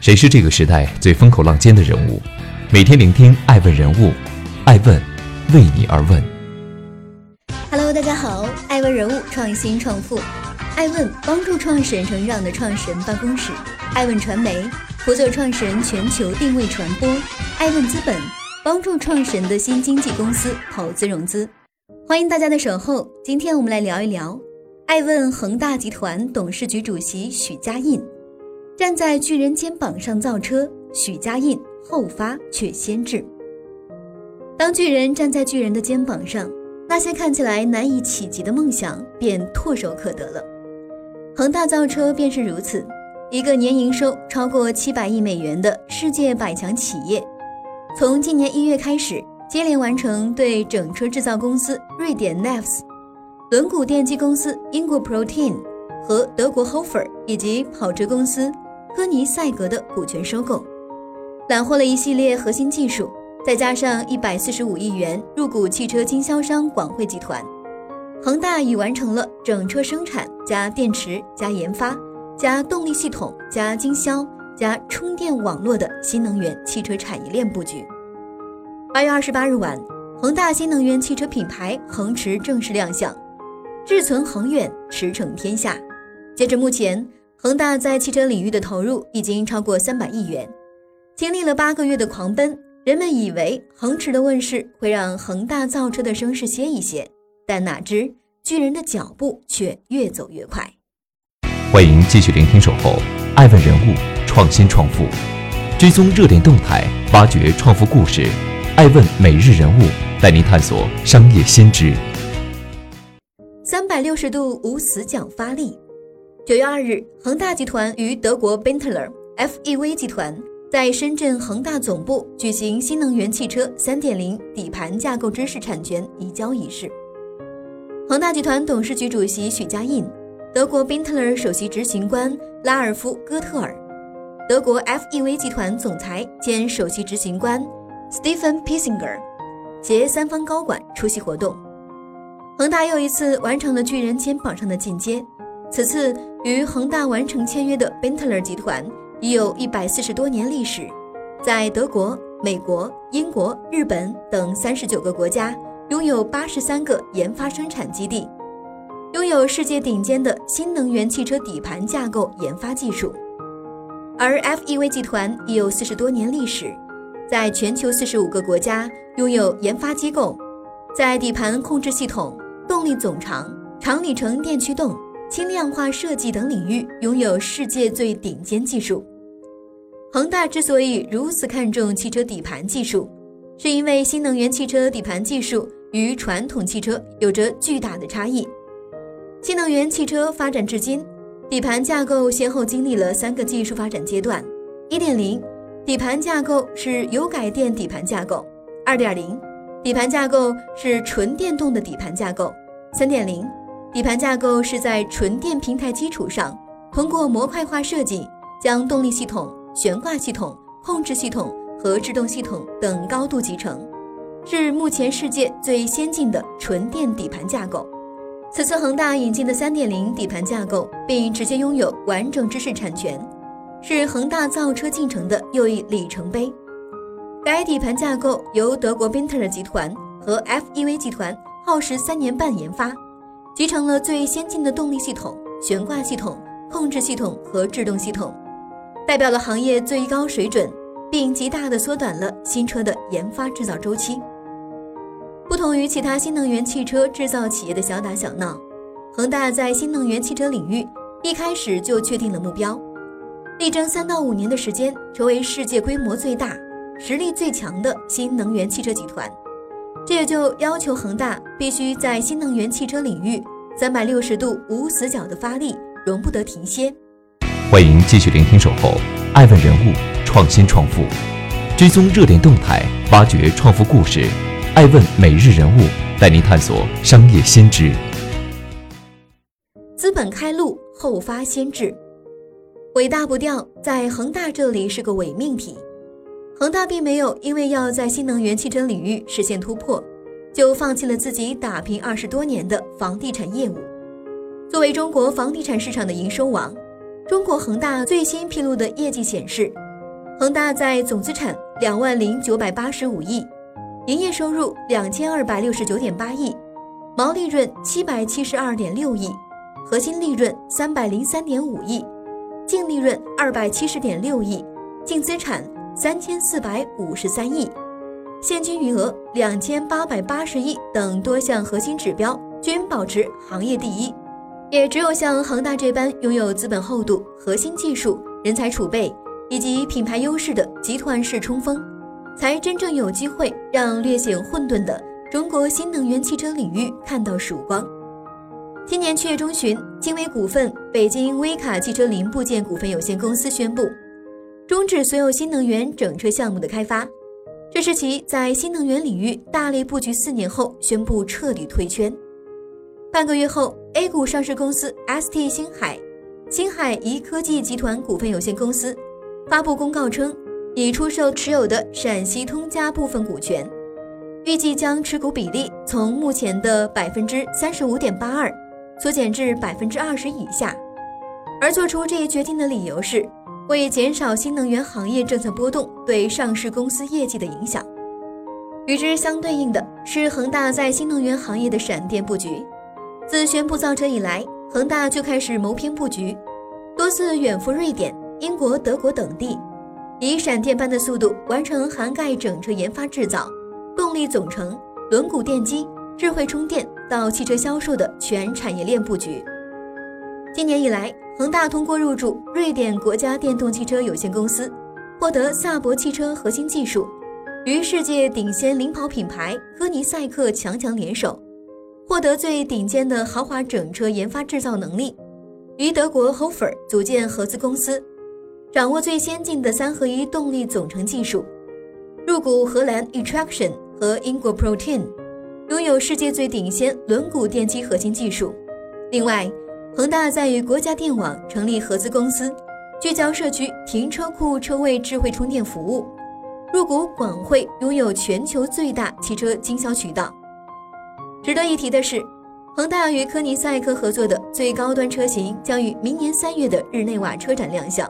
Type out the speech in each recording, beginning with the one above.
谁是这个时代最风口浪尖的人物？每天聆听爱问人物，爱问为你而问。Hello，大家好，爱问人物创新创富，爱问帮助创始人成长的创始人办公室，爱问传媒辅佐创始人全球定位传播，爱问资本帮助创始人的新经纪公司投资融资。欢迎大家的守候，今天我们来聊一聊爱问恒大集团董事局主席许家印。站在巨人肩膀上造车，许家印后发却先至。当巨人站在巨人的肩膀上，那些看起来难以企及的梦想便唾手可得了。恒大造车便是如此，一个年营收超过七百亿美元的世界百强企业，从今年一月开始，接连完成对整车制造公司瑞典 Nefs、轮毂电机公司英国 Protein 和德国 Hofer 以及跑车公司。科尼赛格的股权收购，揽获了一系列核心技术，再加上一百四十五亿元入股汽车经销商广汇集团，恒大已完成了整车生产加电池加研发加动力系统加经销加充电网络的新能源汽车产业链布局。八月二十八日晚，恒大新能源汽车品牌恒驰正式亮相，志存恒远，驰骋天下。截至目前。恒大在汽车领域的投入已经超过三百亿元，经历了八个月的狂奔，人们以为恒驰的问世会让恒大造车的声势歇一歇，但哪知巨人的脚步却越走越快。欢迎继续聆听《守候爱问人物创新创富》，追踪热点动态，挖掘创富故事。爱问每日人物带您探索商业先知。三百六十度无死角发力。九月二日，恒大集团与德国 BENTLER FEV 集团在深圳恒大总部举行新能源汽车三点零底盘架构知识产权移交仪式。恒大集团董事局主席许家印、德国 BENTLER 首席执行官拉尔夫·戈特尔、德国 FEV 集团总裁兼首席执行官 Stephen Pissinger 携三方高管出席活动。恒大又一次完成了巨人肩膀上的进阶。此次与恒大完成签约的 Benteler 集团已有一百四十多年历史，在德国、美国、英国、日本等三十九个国家拥有八十三个研发生产基地，拥有世界顶尖的新能源汽车底盘架构研发技术。而 FEV 集团已有四十多年历史，在全球四十五个国家拥有研发机构，在底盘控制系统、动力总长、长里程电驱动。轻量化设计等领域拥有世界最顶尖技术。恒大之所以如此看重汽车底盘技术，是因为新能源汽车底盘技术与传统汽车有着巨大的差异。新能源汽车发展至今，底盘架构先后经历了三个技术发展阶段：一点零，底盘架构是油改电底盘架构；二点零，底盘架构是纯电动的底盘架构；三点零。底盘架构是在纯电平台基础上，通过模块化设计，将动力系统、悬挂系统、控制系统和制动系统等高度集成，是目前世界最先进的纯电底盘架构。此次恒大引进的3.0底盘架构，并直接拥有完整知识产权，是恒大造车进程的又一里程碑。该底盘架构由德国 Benteler 集团和 FEV 集团耗时三年半研发。集成了最先进的动力系统、悬挂系统、控制系统和制动系统，代表了行业最高水准，并极大的缩短了新车的研发制造周期。不同于其他新能源汽车制造企业的小打小闹，恒大在新能源汽车领域一开始就确定了目标，力争三到五年的时间成为世界规模最大、实力最强的新能源汽车集团。这也就要求恒大必须在新能源汽车领域三百六十度无死角的发力，容不得停歇。欢迎继续聆听《守候爱问人物创新创富》，追踪热点动态，挖掘创富故事。爱问每日人物带您探索商业先知。资本开路，后发先至。伟大不掉，在恒大这里是个伪命题。恒大并没有因为要在新能源汽车领域实现突破，就放弃了自己打拼二十多年的房地产业务。作为中国房地产市场的营收王，中国恒大最新披露的业绩显示，恒大在总资产两万零九百八十五亿，营业收入两千二百六十九点八亿，毛利润七百七十二点六亿，核心利润三百零三点五亿，净利润二百七十点六亿，净资产三千四百五十三亿，现金余额两千八百八十亿等多项核心指标均保持行业第一。也只有像恒大这般拥有资本厚度、核心技术、人才储备以及品牌优势的集团式冲锋，才真正有机会让略显混沌的中国新能源汽车领域看到曙光。今年七月中旬，金威股份、北京威卡汽车零部件股份有限公司宣布，终止所有新能源整车项目的开发，这是其在新能源领域大力布局四年后宣布彻底退圈。半个月后，A 股上市公司 ST 星海、星海宜科技集团股份有限公司发布公告称，已出售持有的陕西通家部分股权，预计将持股比例从目前的百分之三十五点八二缩减至百分之二十以下。而做出这一决定的理由是，为减少新能源行业政策波动对上市公司业绩的影响。与之相对应的是，恒大在新能源行业的闪电布局。自宣布造车以来，恒大就开始谋篇布局，多次远赴瑞典、英国、德国等地，以闪电般的速度完成涵盖整车研发制造、动力总成、轮毂电机、智慧充电到汽车销售的全产业链布局。今年以来，恒大通过入驻瑞典国家电动汽车有限公司，获得萨博汽车核心技术，与世界领先领跑品牌科尼赛克强强联手。获得最顶尖的豪华整车研发制造能力，与德国 Hofer 组建合资公司，掌握最先进的三合一动力总成技术，入股荷兰 eTraction 和英国 Protein，拥有世界最顶尖轮毂电机核心技术。另外，恒大在与国家电网成立合资公司，聚焦社区停车库车位智慧充电服务，入股广汇，拥有全球最大汽车经销渠道。值得一提的是，恒大与科尼赛克合作的最高端车型将于明年三月的日内瓦车展亮相。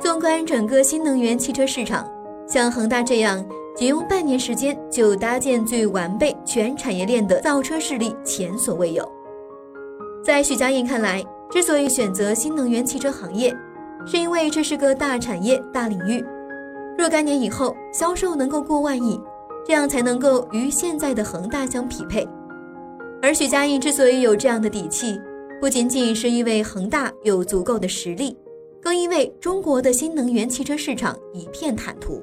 纵观整个新能源汽车市场，像恒大这样仅用半年时间就搭建最完备全产业链的造车势力前所未有。在许家印看来，之所以选择新能源汽车行业，是因为这是个大产业、大领域，若干年以后销售能够过万亿。这样才能够与现在的恒大相匹配。而许家印之所以有这样的底气，不仅仅是因为恒大有足够的实力，更因为中国的新能源汽车市场一片坦途。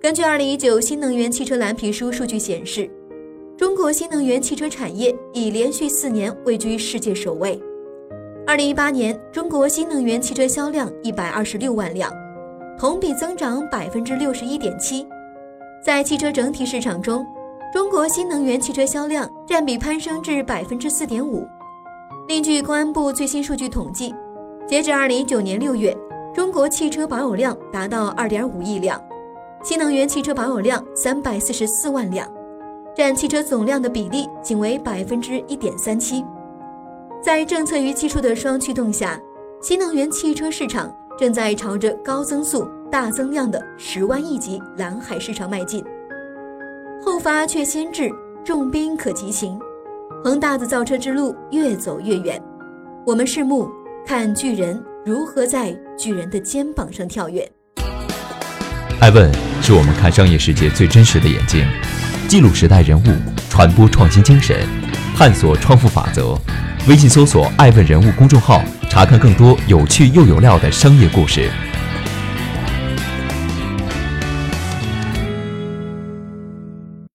根据二零一九新能源汽车蓝皮书数据显示，中国新能源汽车产业已连续四年位居世界首位。二零一八年，中国新能源汽车销量一百二十六万辆，同比增长百分之六十一点七。在汽车整体市场中，中国新能源汽车销量占比攀升至百分之四点五。另据公安部最新数据统计，截至二零一九年六月，中国汽车保有量达到二点五亿辆，新能源汽车保有量三百四十四万辆，占汽车总量的比例仅为百分之一点三七。在政策与技术的双驱动下，新能源汽车市场正在朝着高增速。大增量的十万亿级蓝海市场迈进，后发却先至，重兵可急行，恒大的造车之路越走越远。我们拭目看巨人如何在巨人的肩膀上跳跃。艾问是我们看商业世界最真实的眼睛，记录时代人物，传播创新精神，探索创富法则。微信搜索“爱问人物”公众号，查看更多有趣又有料的商业故事。